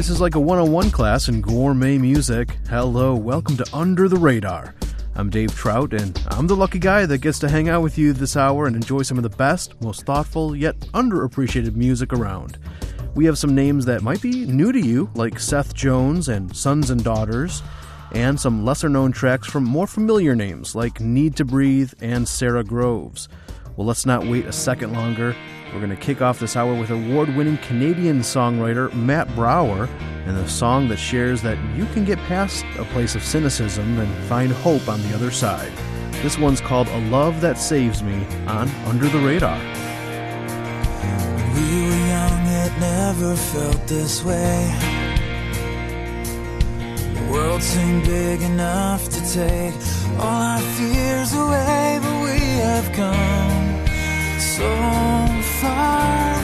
This is like a one on one class in gourmet music. Hello, welcome to Under the Radar. I'm Dave Trout, and I'm the lucky guy that gets to hang out with you this hour and enjoy some of the best, most thoughtful, yet underappreciated music around. We have some names that might be new to you, like Seth Jones and Sons and Daughters, and some lesser known tracks from more familiar names like Need to Breathe and Sara Groves. Well, let's not wait a second longer. We're going to kick off this hour with award winning Canadian songwriter Matt Brouwer and a song that shares that you can get past a place of cynicism and find hope on the other side. This one's called A Love That Saves Me on Under the Radar. We were young, it never felt this way. The world seemed big enough to take all our fears away, but we have come so far.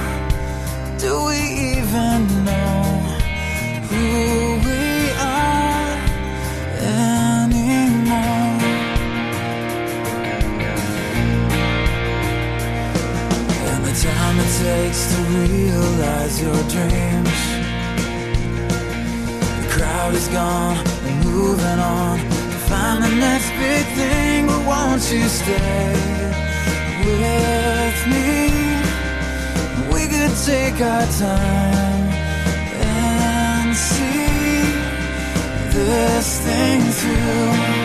Do we even know who we are anymore? And the time it takes to realize your dreams. The crowd is gone, we're moving on to find the next big thing. But won't you stay with me? We could take our time and see this thing through.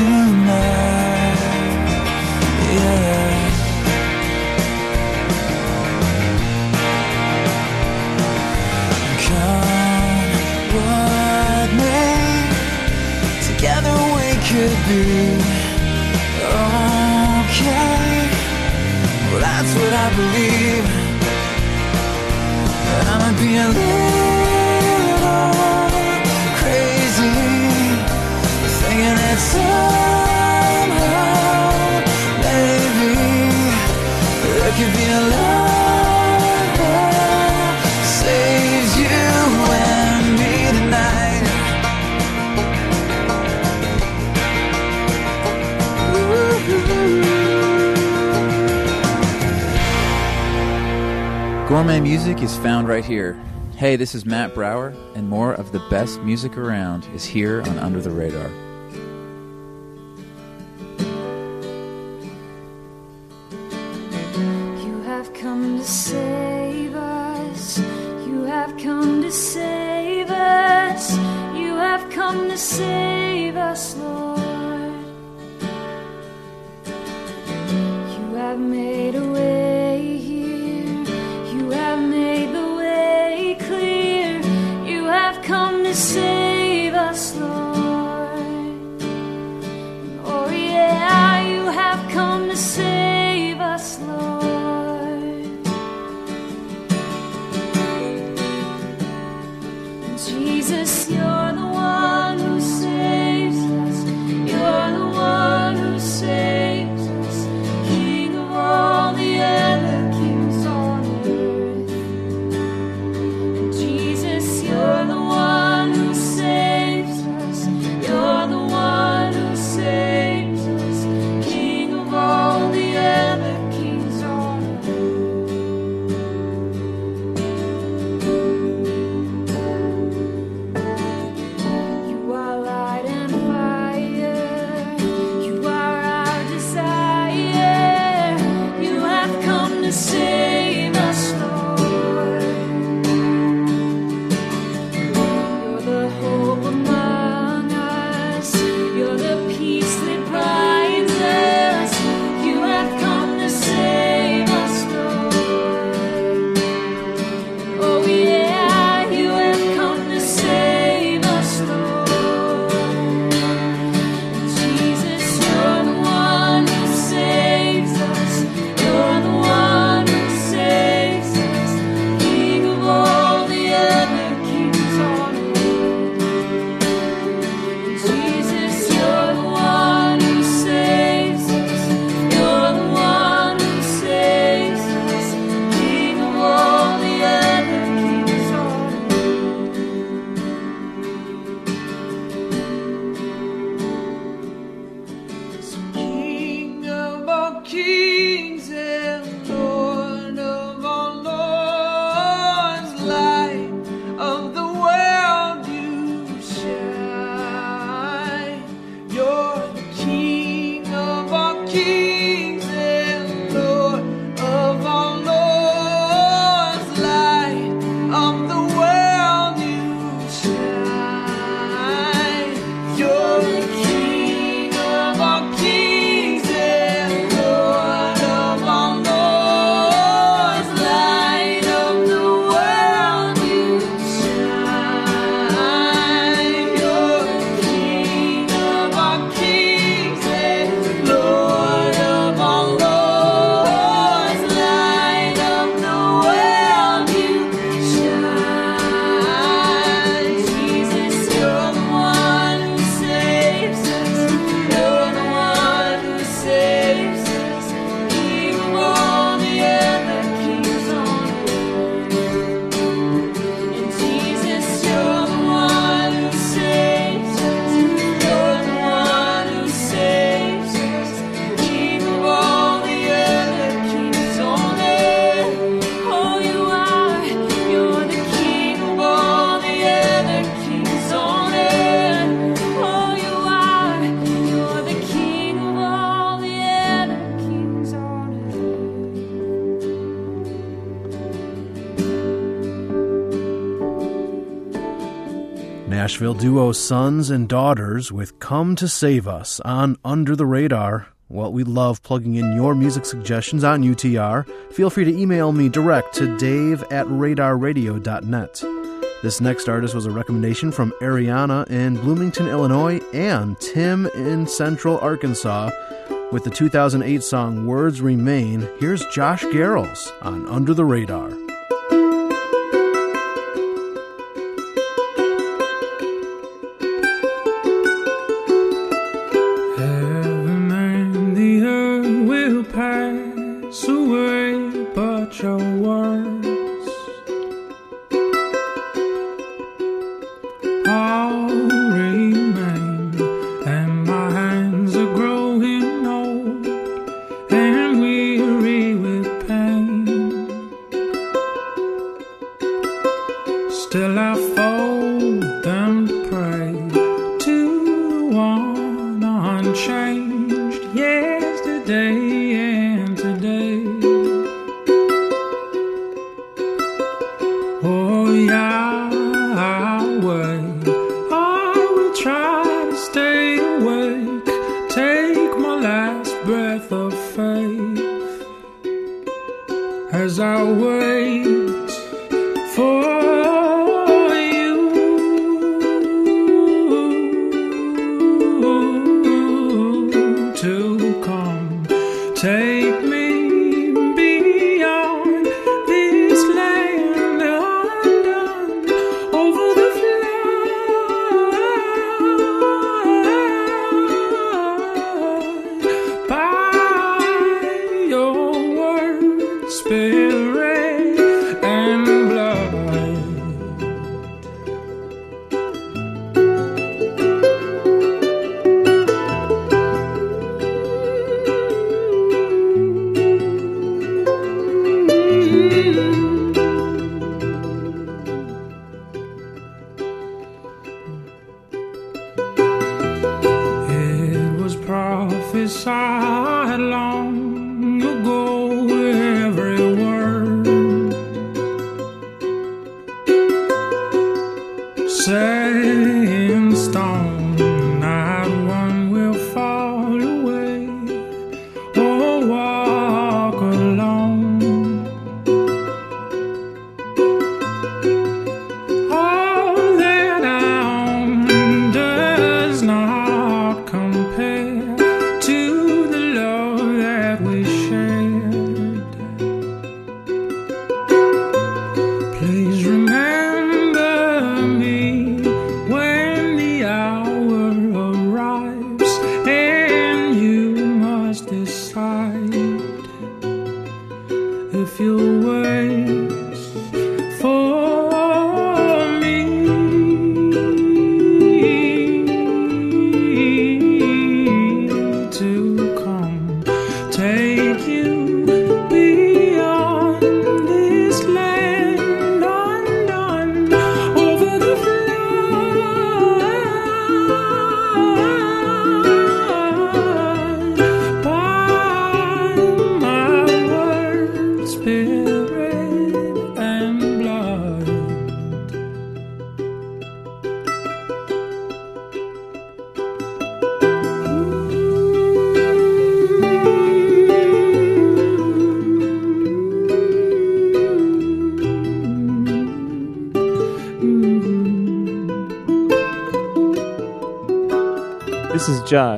Tonight. Music is found right here. Hey, this is Matt Brouwer, and more of the best music around is here on Under the Radar. Jesus, Nashville duo Sons and Daughters with Come to Save Us on Under the Radar. Well, we love plugging in your music suggestions on UTR. Feel free to email me direct to dave at radarradio.net. This next artist was a recommendation from Ariana in Bloomington, Illinois, and Tim in Central Arkansas. With the 2008 song Words Remain, here's Josh Garrels on Under the Radar. Take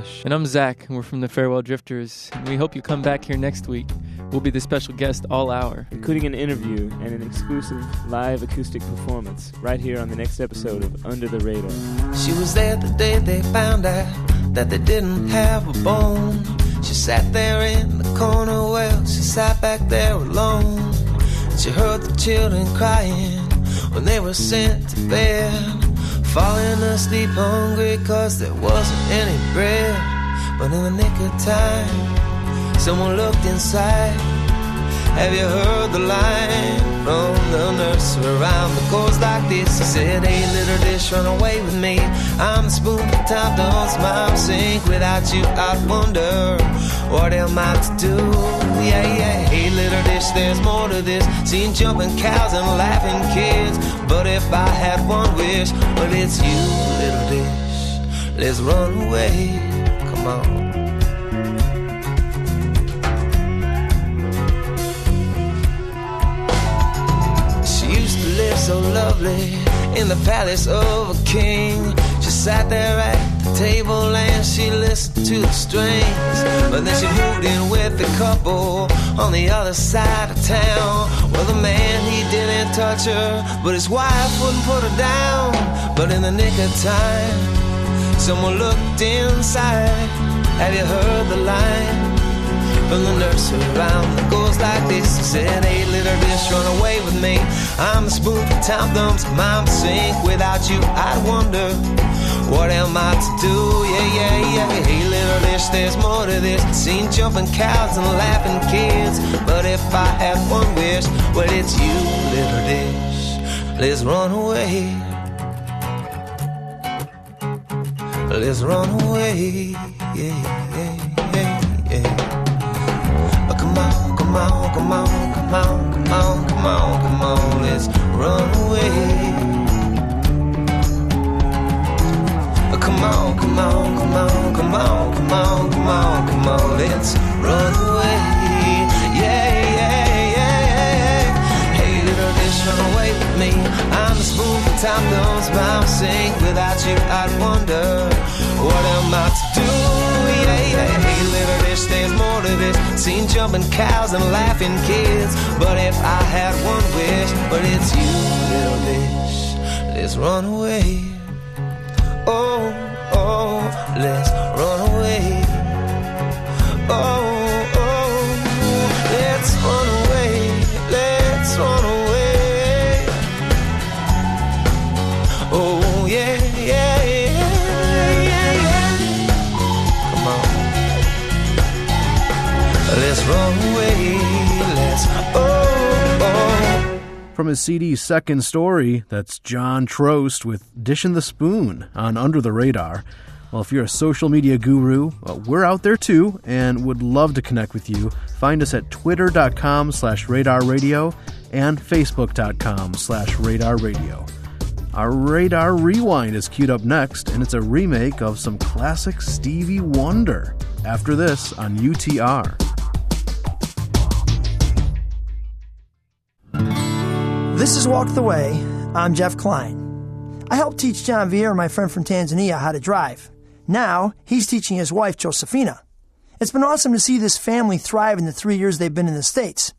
Josh. And I'm Zach, and we're from the Farewell Drifters. And we hope you come back here next week. We'll be the special guest all hour, including an interview and an exclusive live acoustic performance right here on the next episode of Under the Radar. She was there the day they found out that they didn't have a bone. She sat there in the corner, well, she sat back there alone. She heard the children crying when they were sent to bed. Falling asleep hungry cause there wasn't any bread. But in the nick of time, someone looked inside Have you heard the line from the nursery rhyme that goes like this? He said, Hey, little dish, run away with me. I'm the spoon for top, don't smile, sink. Without you, I'd wonder what am I to do? Yeah, yeah. Hey, little dish, there's more to this. Seen jumping cows and laughing kids. But if I had one wish, well, it's you, little dish. Let's run away. Come on. She used to live so lovely in the palace of a king. She sat there at table and she listened to the strings. But then she moved in with a couple on the other side of town. Well, the man, he didn't touch her, but his wife wouldn't put her down. But in the nick of time, someone looked inside. Have you heard the line? from the nursery rhyme that goes like this. He said, Hey, little dish, run away with me. I'm the spoon for time thumbs, mom sink. Without you, I'd wonder. What am I to do? Yeah, yeah, yeah. Hey, little dish, there's more to this. Seen jumping cows and laughing kids. But if I had one wish, well, it's you, little dish. Let's run away. Let's run away. Yeah, yeah, yeah, yeah. Oh, come on, come on, come on, come on, come on, come on, come on, let's run away. Come on, come on, come on, come on, come on, come on, come on, let's run away. Yeah, yeah, yeah, little dish, run away with me. I'm a spoon for time, those mouths sing. Without you, I'd wonder what am I to do? Yeah, yeah. Hey, little dish, there's more to this. Seen jumping cows and laughing kids. But if I had one wish, but it's you, little dish. Let's run away. Oh, let's run away. Oh, From his CD Second Story, that's Jon Troast with Dishing the Spoon on Under the Radar. Well, if you're a social media guru, well, we're out there too and would love to connect with you. Find us at twitter.com slash radar radio and facebook.com slash radar radio. Our Radar Rewind is queued up next, and it's a remake of some classic Stevie Wonder. After this on UTR. This is Walk the Way. I'm Jeff Klein. I helped teach John Vieira, my friend from Tanzania, how to drive. Now, he's teaching his wife, Josefina. It's been awesome to see this family thrive in the three years they've been in the States.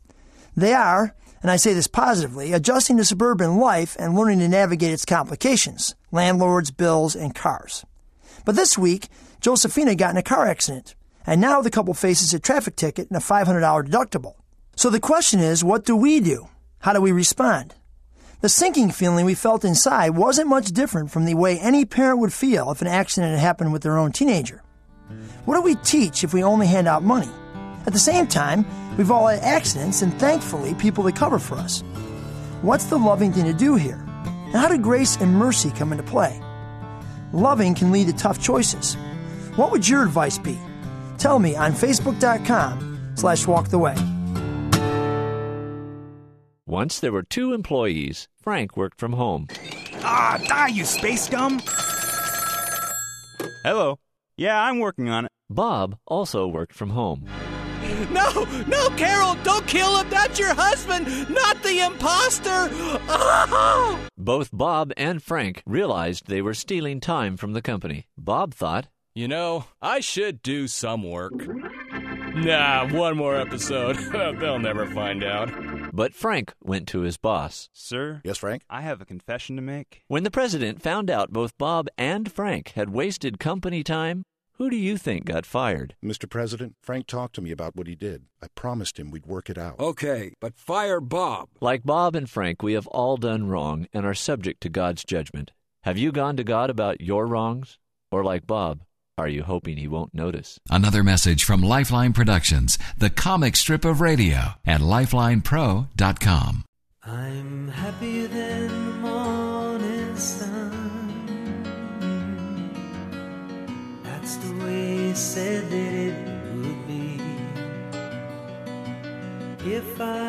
They are, and I say this positively, adjusting to suburban life and learning to navigate its complications landlords, bills, and cars. But this week, Josefina got in a car accident, and now the couple faces a traffic ticket and a $500 deductible. So the question is, what do we do? How do we respond? The sinking feeling we felt inside wasn't much different from the way any parent would feel if an accident had happened with their own teenager. What do we teach if we only hand out money? At the same time, we've all had accidents and thankfully people that cover for us. What's the loving thing to do here? And how do grace and mercy come into play? Loving can lead to tough choices. What would your advice be? Tell me on facebook.com slash walk the way. Once there were two employees. Frank worked from home. Ah, die, you space scum! Hello. Yeah, I'm working on it. Bob also worked from home. No, no, Carol, don't kill him. That's your husband, not the imposter. Oh! Both Bob and Frank realized they were stealing time from the company. Bob thought, You know, I should do some work. Nah, one more episode. They'll never find out. But Frank went to his boss. Sir? Yes, Frank? I have a confession to make. When the president found out both Bob and Frank had wasted company time, who do you think got fired? Mr. President, Frank talked to me about what he did. I promised him we'd work it out. Okay, but fire Bob. Like Bob and Frank, we have all done wrong and are subject to God's judgment. Have you gone to God about your wrongs? Or like Bob, are you hoping he won't notice? Another message from Lifeline Productions, the comic strip of radio, at lifelinepro.com. I'm happier than the morning sun. That's the way said that it would be. If I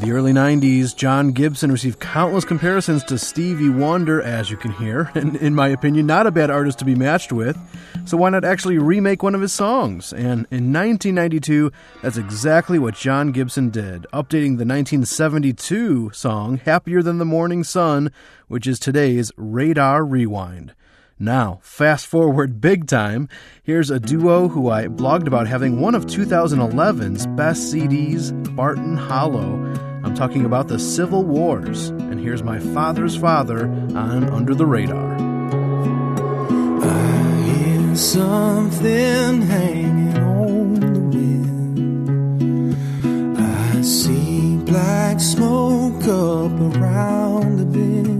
The early 90s, John Gibson received countless comparisons to Stevie Wonder, as you can hear, and in my opinion, not a bad artist to be matched with. So why not actually remake one of his songs? And in 1992, that's exactly what John Gibson did, updating the 1972 song Happier Than the Morning Sun, which is today's Radar Rewind. Now, fast forward big time. Here's a duo who I blogged about having one of 2011's best CDs, Barton Hollow. Talking about the Civil Wars. And here's my father's father on Under the Radar. I hear something hanging on the wind. I see black smoke up around the bend.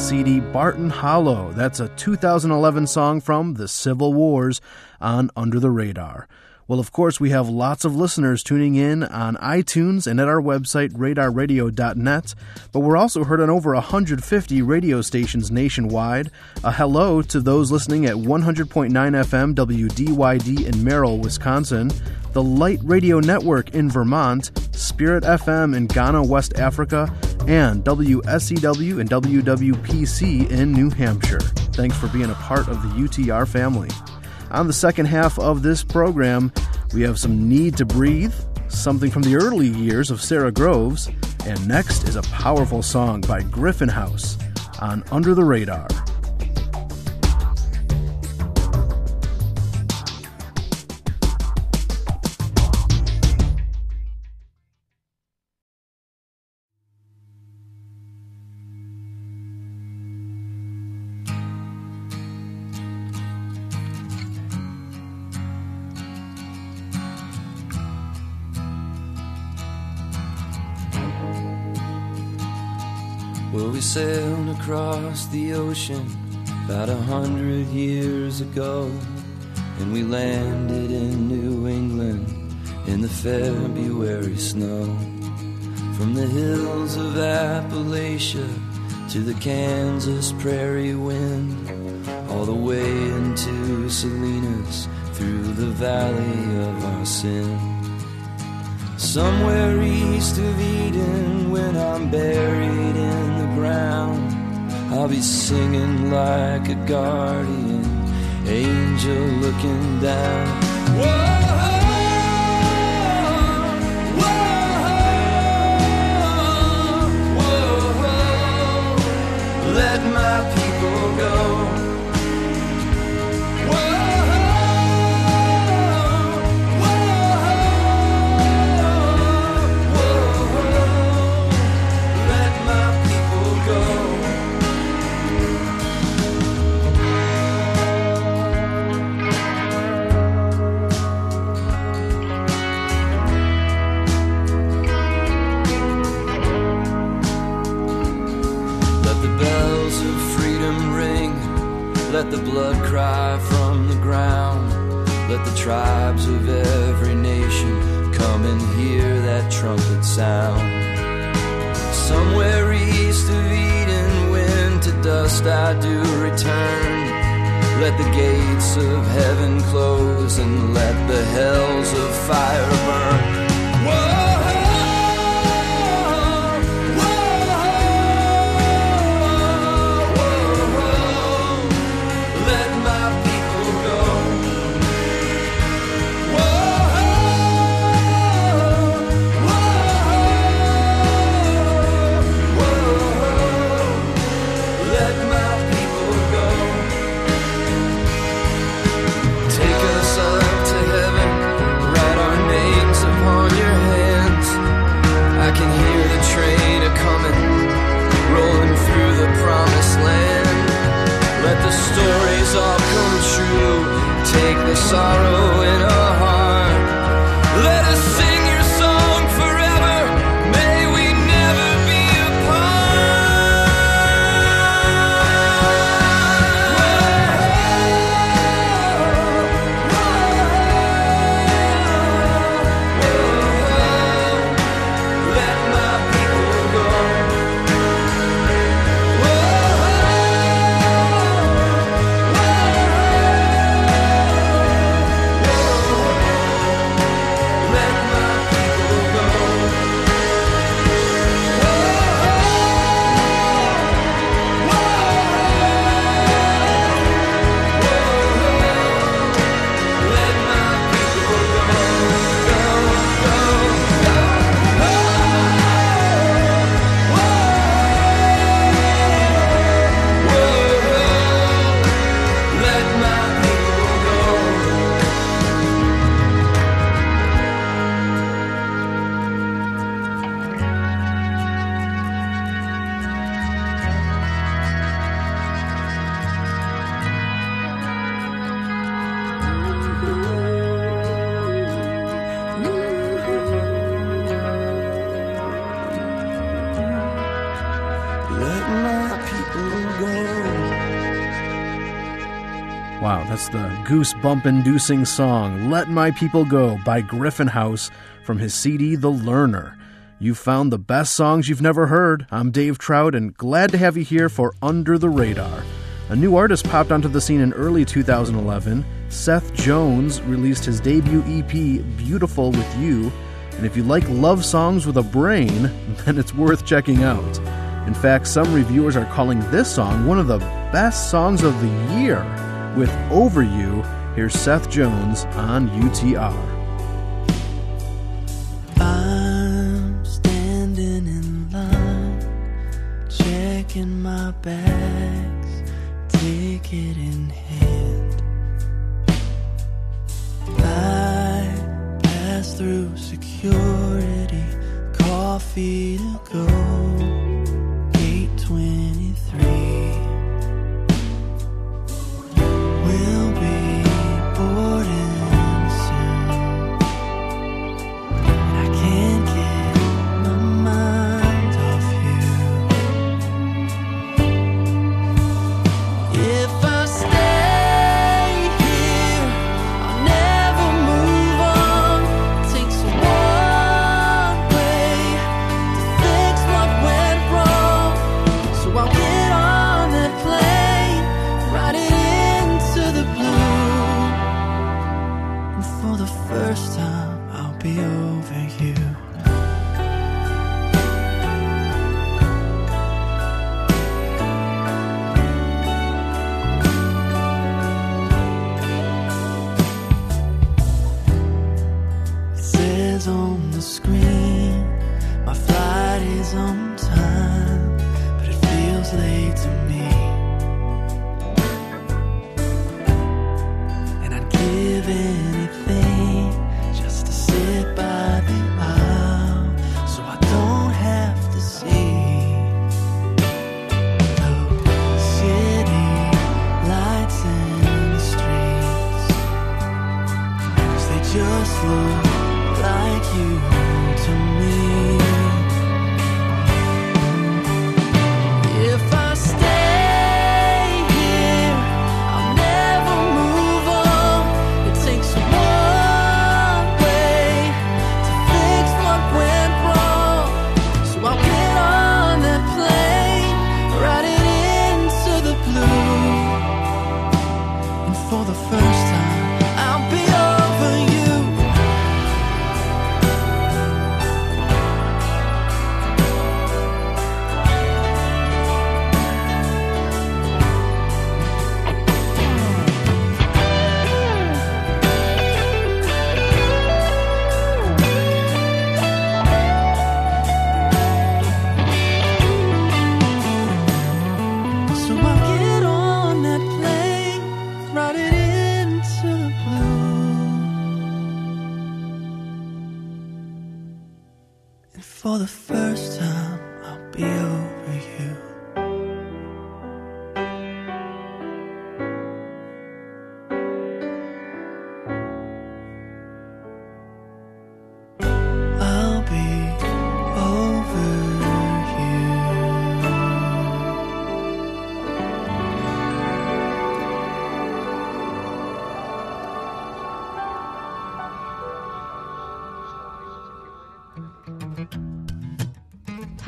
CD, Barton Hollow. That's a 2011 song from The Civil Wars on Under the Radar. Well, of course, we have lots of listeners tuning in on iTunes and at our website, radarradio.net, but we're also heard on over 150 radio stations nationwide. A hello to those listening at 100.9 FM WDYD in Merrill, Wisconsin, the Light Radio Network in Vermont, Spirit FM in Ghana, West Africa, and WSCW and WWPC in New Hampshire. Thanks for being a part of the UTR family. On the second half of this program, we have some Need to Breathe, something from the early years of Sara Groves, and next is a powerful song by Griffin House on Under the Radar. Across the ocean about a hundred years ago. and we landed in New England in the February snow. From the hills of Appalachia to the Kansas prairie wind, all the way into Salinas through the valley of our sin. Somewhere east of Eden, when I'm buried in the ground, I'll be singing like a guardian angel looking down. Let my people go. Goosebump inducing song, Let My People Go by Griffin House from his CD, The Learner. You found the best songs you've never heard. I'm Dave Trout and glad to have you here for Under the Radar. A new artist popped onto the scene in early 2011. Seth Jones released his debut EP, Beautiful with You. And if you like love songs with a brain, then it's worth checking out. In fact, some reviewers are calling this song one of the best songs of the year. With Over You, here's Seth Jones on UTR. I'm standing in line, checking my bags, ticket in hand. I pass through security, coffee to go, living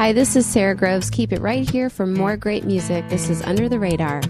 Hi, this is Sara Groves. Keep it right here for more great music. This is Under the Radar.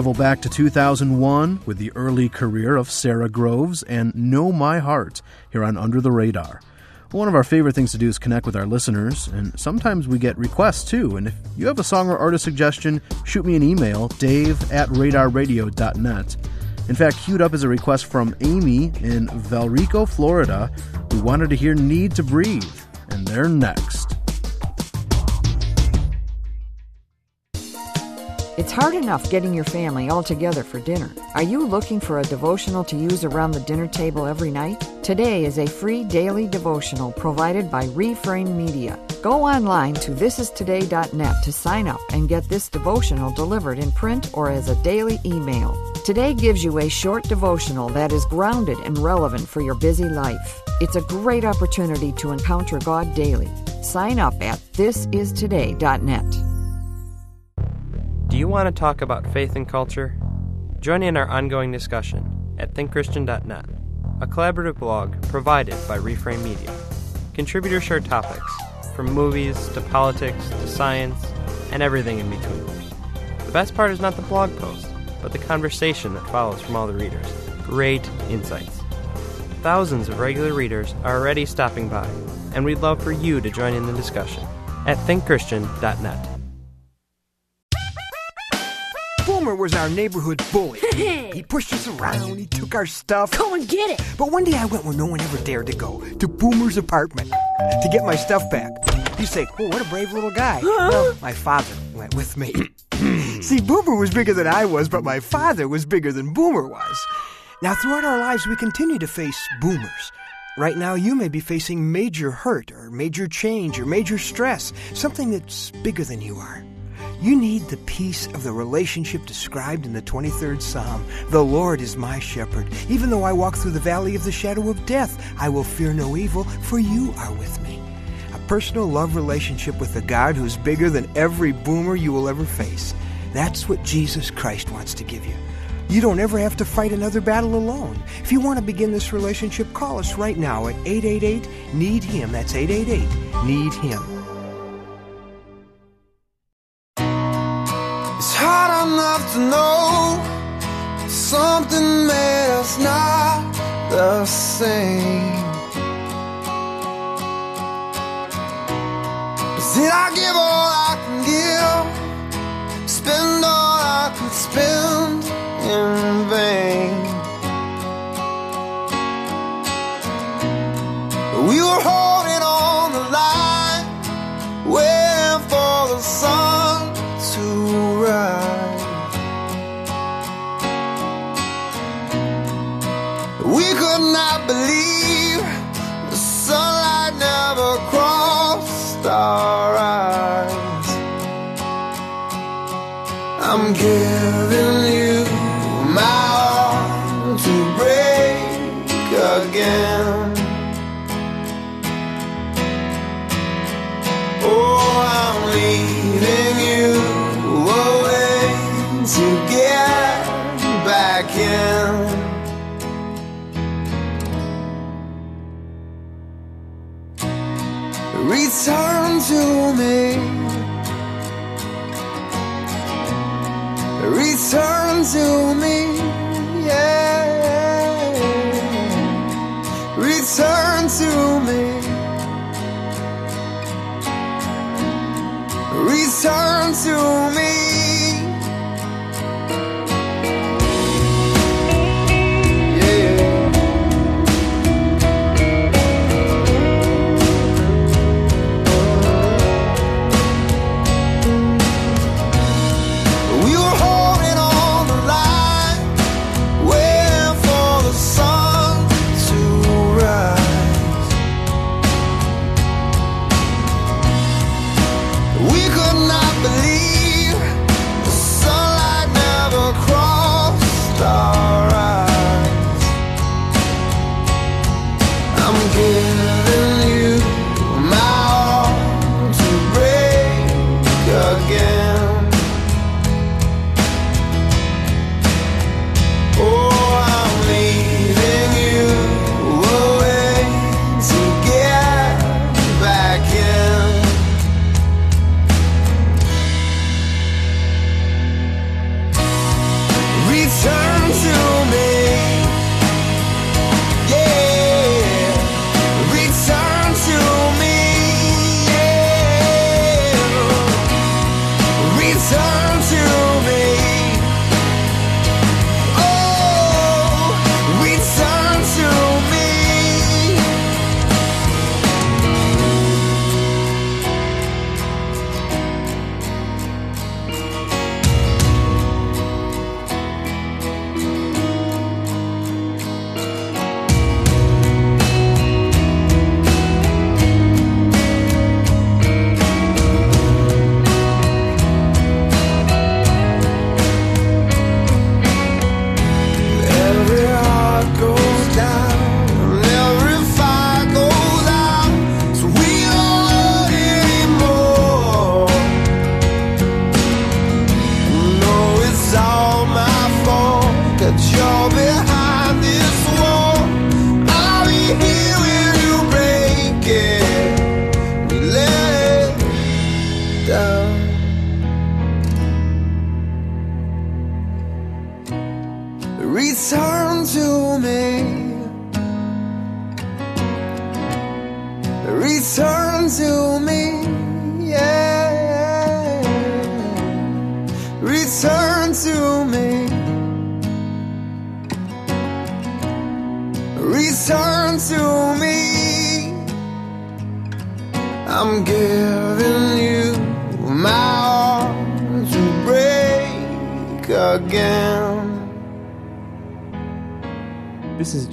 travel back to 2001 with the early career of Sara Groves and Know My Heart here on Under the Radar. One of our favorite things to do is connect with our listeners, and sometimes we get requests too. And if you have a song or artist suggestion, shoot me an email, dave at radarradio.net. In fact, queued up is a request from Amy in Valrico, Florida, who wanted to hear Need to Breathe, and they're next. It's hard enough getting your family all together for dinner. Are you looking for a devotional to use around the dinner table every night? Today is a free daily devotional provided by Reframe Media. Go online to thisistoday.net to sign up and get this devotional delivered in print or as a daily email. Today gives you a short devotional that is grounded and relevant for your busy life. It's a great opportunity to encounter God daily. Sign up at thisistoday.net. Do you want to talk about faith and culture? Join in our ongoing discussion at thinkchristian.net, a collaborative blog provided by Reframe Media. Contributors share topics from movies to politics to science and everything in between. The best part is not the blog post, but the conversation that follows from all the readers. Great insights. Thousands of regular readers are already stopping by, and we'd love for you to join in the discussion at thinkchristian.net. Boomer was our neighborhood bully. he pushed us around, he took our stuff. Go and get it. But one day I went where no one ever dared to go to Boomer's apartment to get my stuff back. You say, oh, what a brave little guy. Well, my father went with me. See, Boomer was bigger than I was, but my father was bigger than Boomer was. Now, throughout our lives, we continue to face boomers. Right now, you may be facing major hurt or major change or major stress, something that's bigger than you are. You need the peace of the relationship described in the 23rd Psalm. The Lord is my shepherd. Even though I walk through the valley of the shadow of death, I will fear no evil, for you are with me. A personal love relationship with a God who's bigger than every boomer you will ever face. That's what Jesus Christ wants to give you. You don't ever have to fight another battle alone. If you want to begin this relationship, call us right now at 888 Need Him. That's 888 Need Him. Know something made us not the same. Did I give all I can give? Spend all I could spend Return to me. Return to me. Yeah. Return to me. Return to me.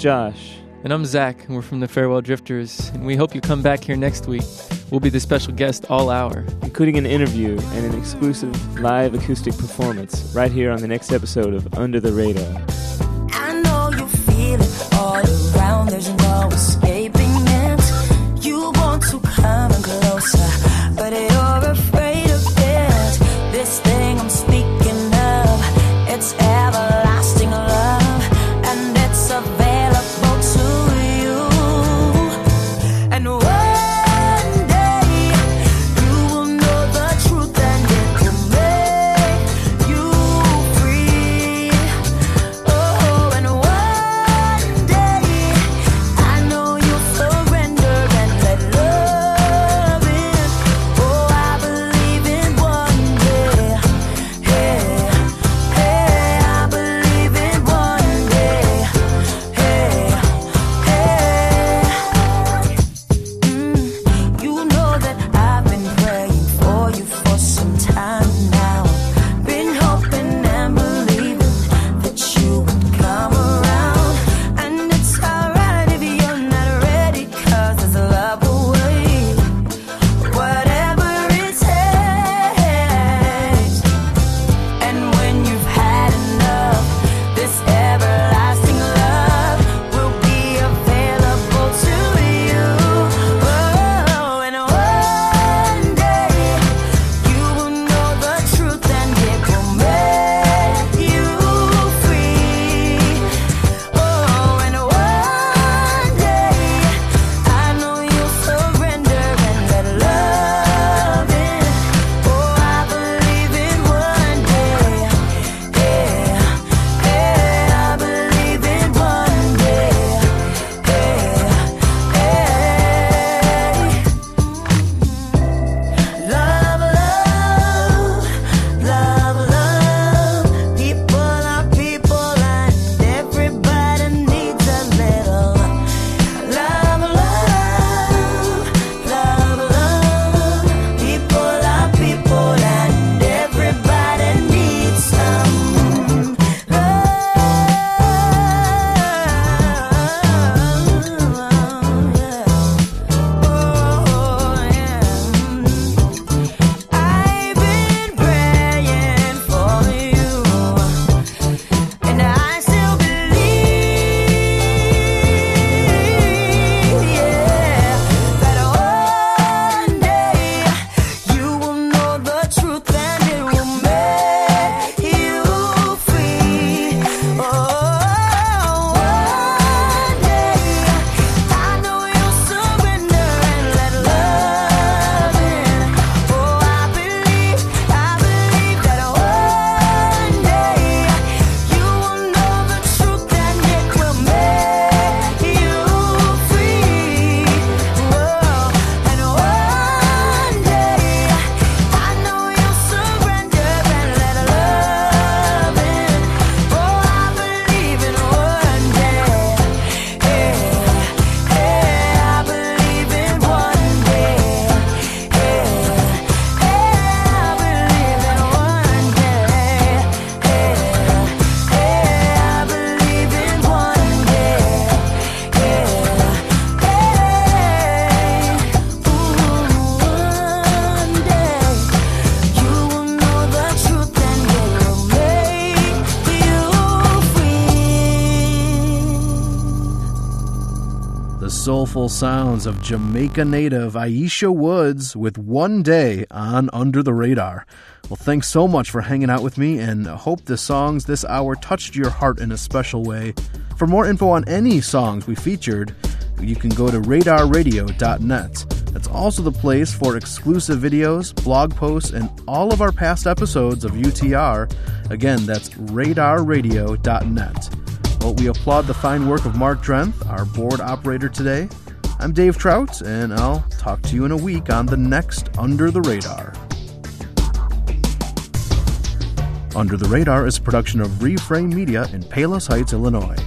Josh. And I'm Zach, and we're from the Farewell Drifters, and we hope you come back here next week. We'll be the special guest all hour. including an interview and an exclusive live acoustic performance right here on the next episode of Under the Radar. Sounds of Jamaica native Ayiesha Woods with One Day on Under the Radar. Well, thanks so much for hanging out with me and hope the songs this hour touched your heart in a special way. For more info on any songs we featured, you can go to radarradio.net. That's also the place for exclusive videos, blog posts, and all of our past episodes of UTR. Again, that's radarradio.net. Well, we applaud the fine work of Mark Drenth, our board operator today. I'm Dave Trout, and I'll talk to you in a week on the next Under the Radar. Under the Radar is a production of Reframe Media in Palos Heights, Illinois.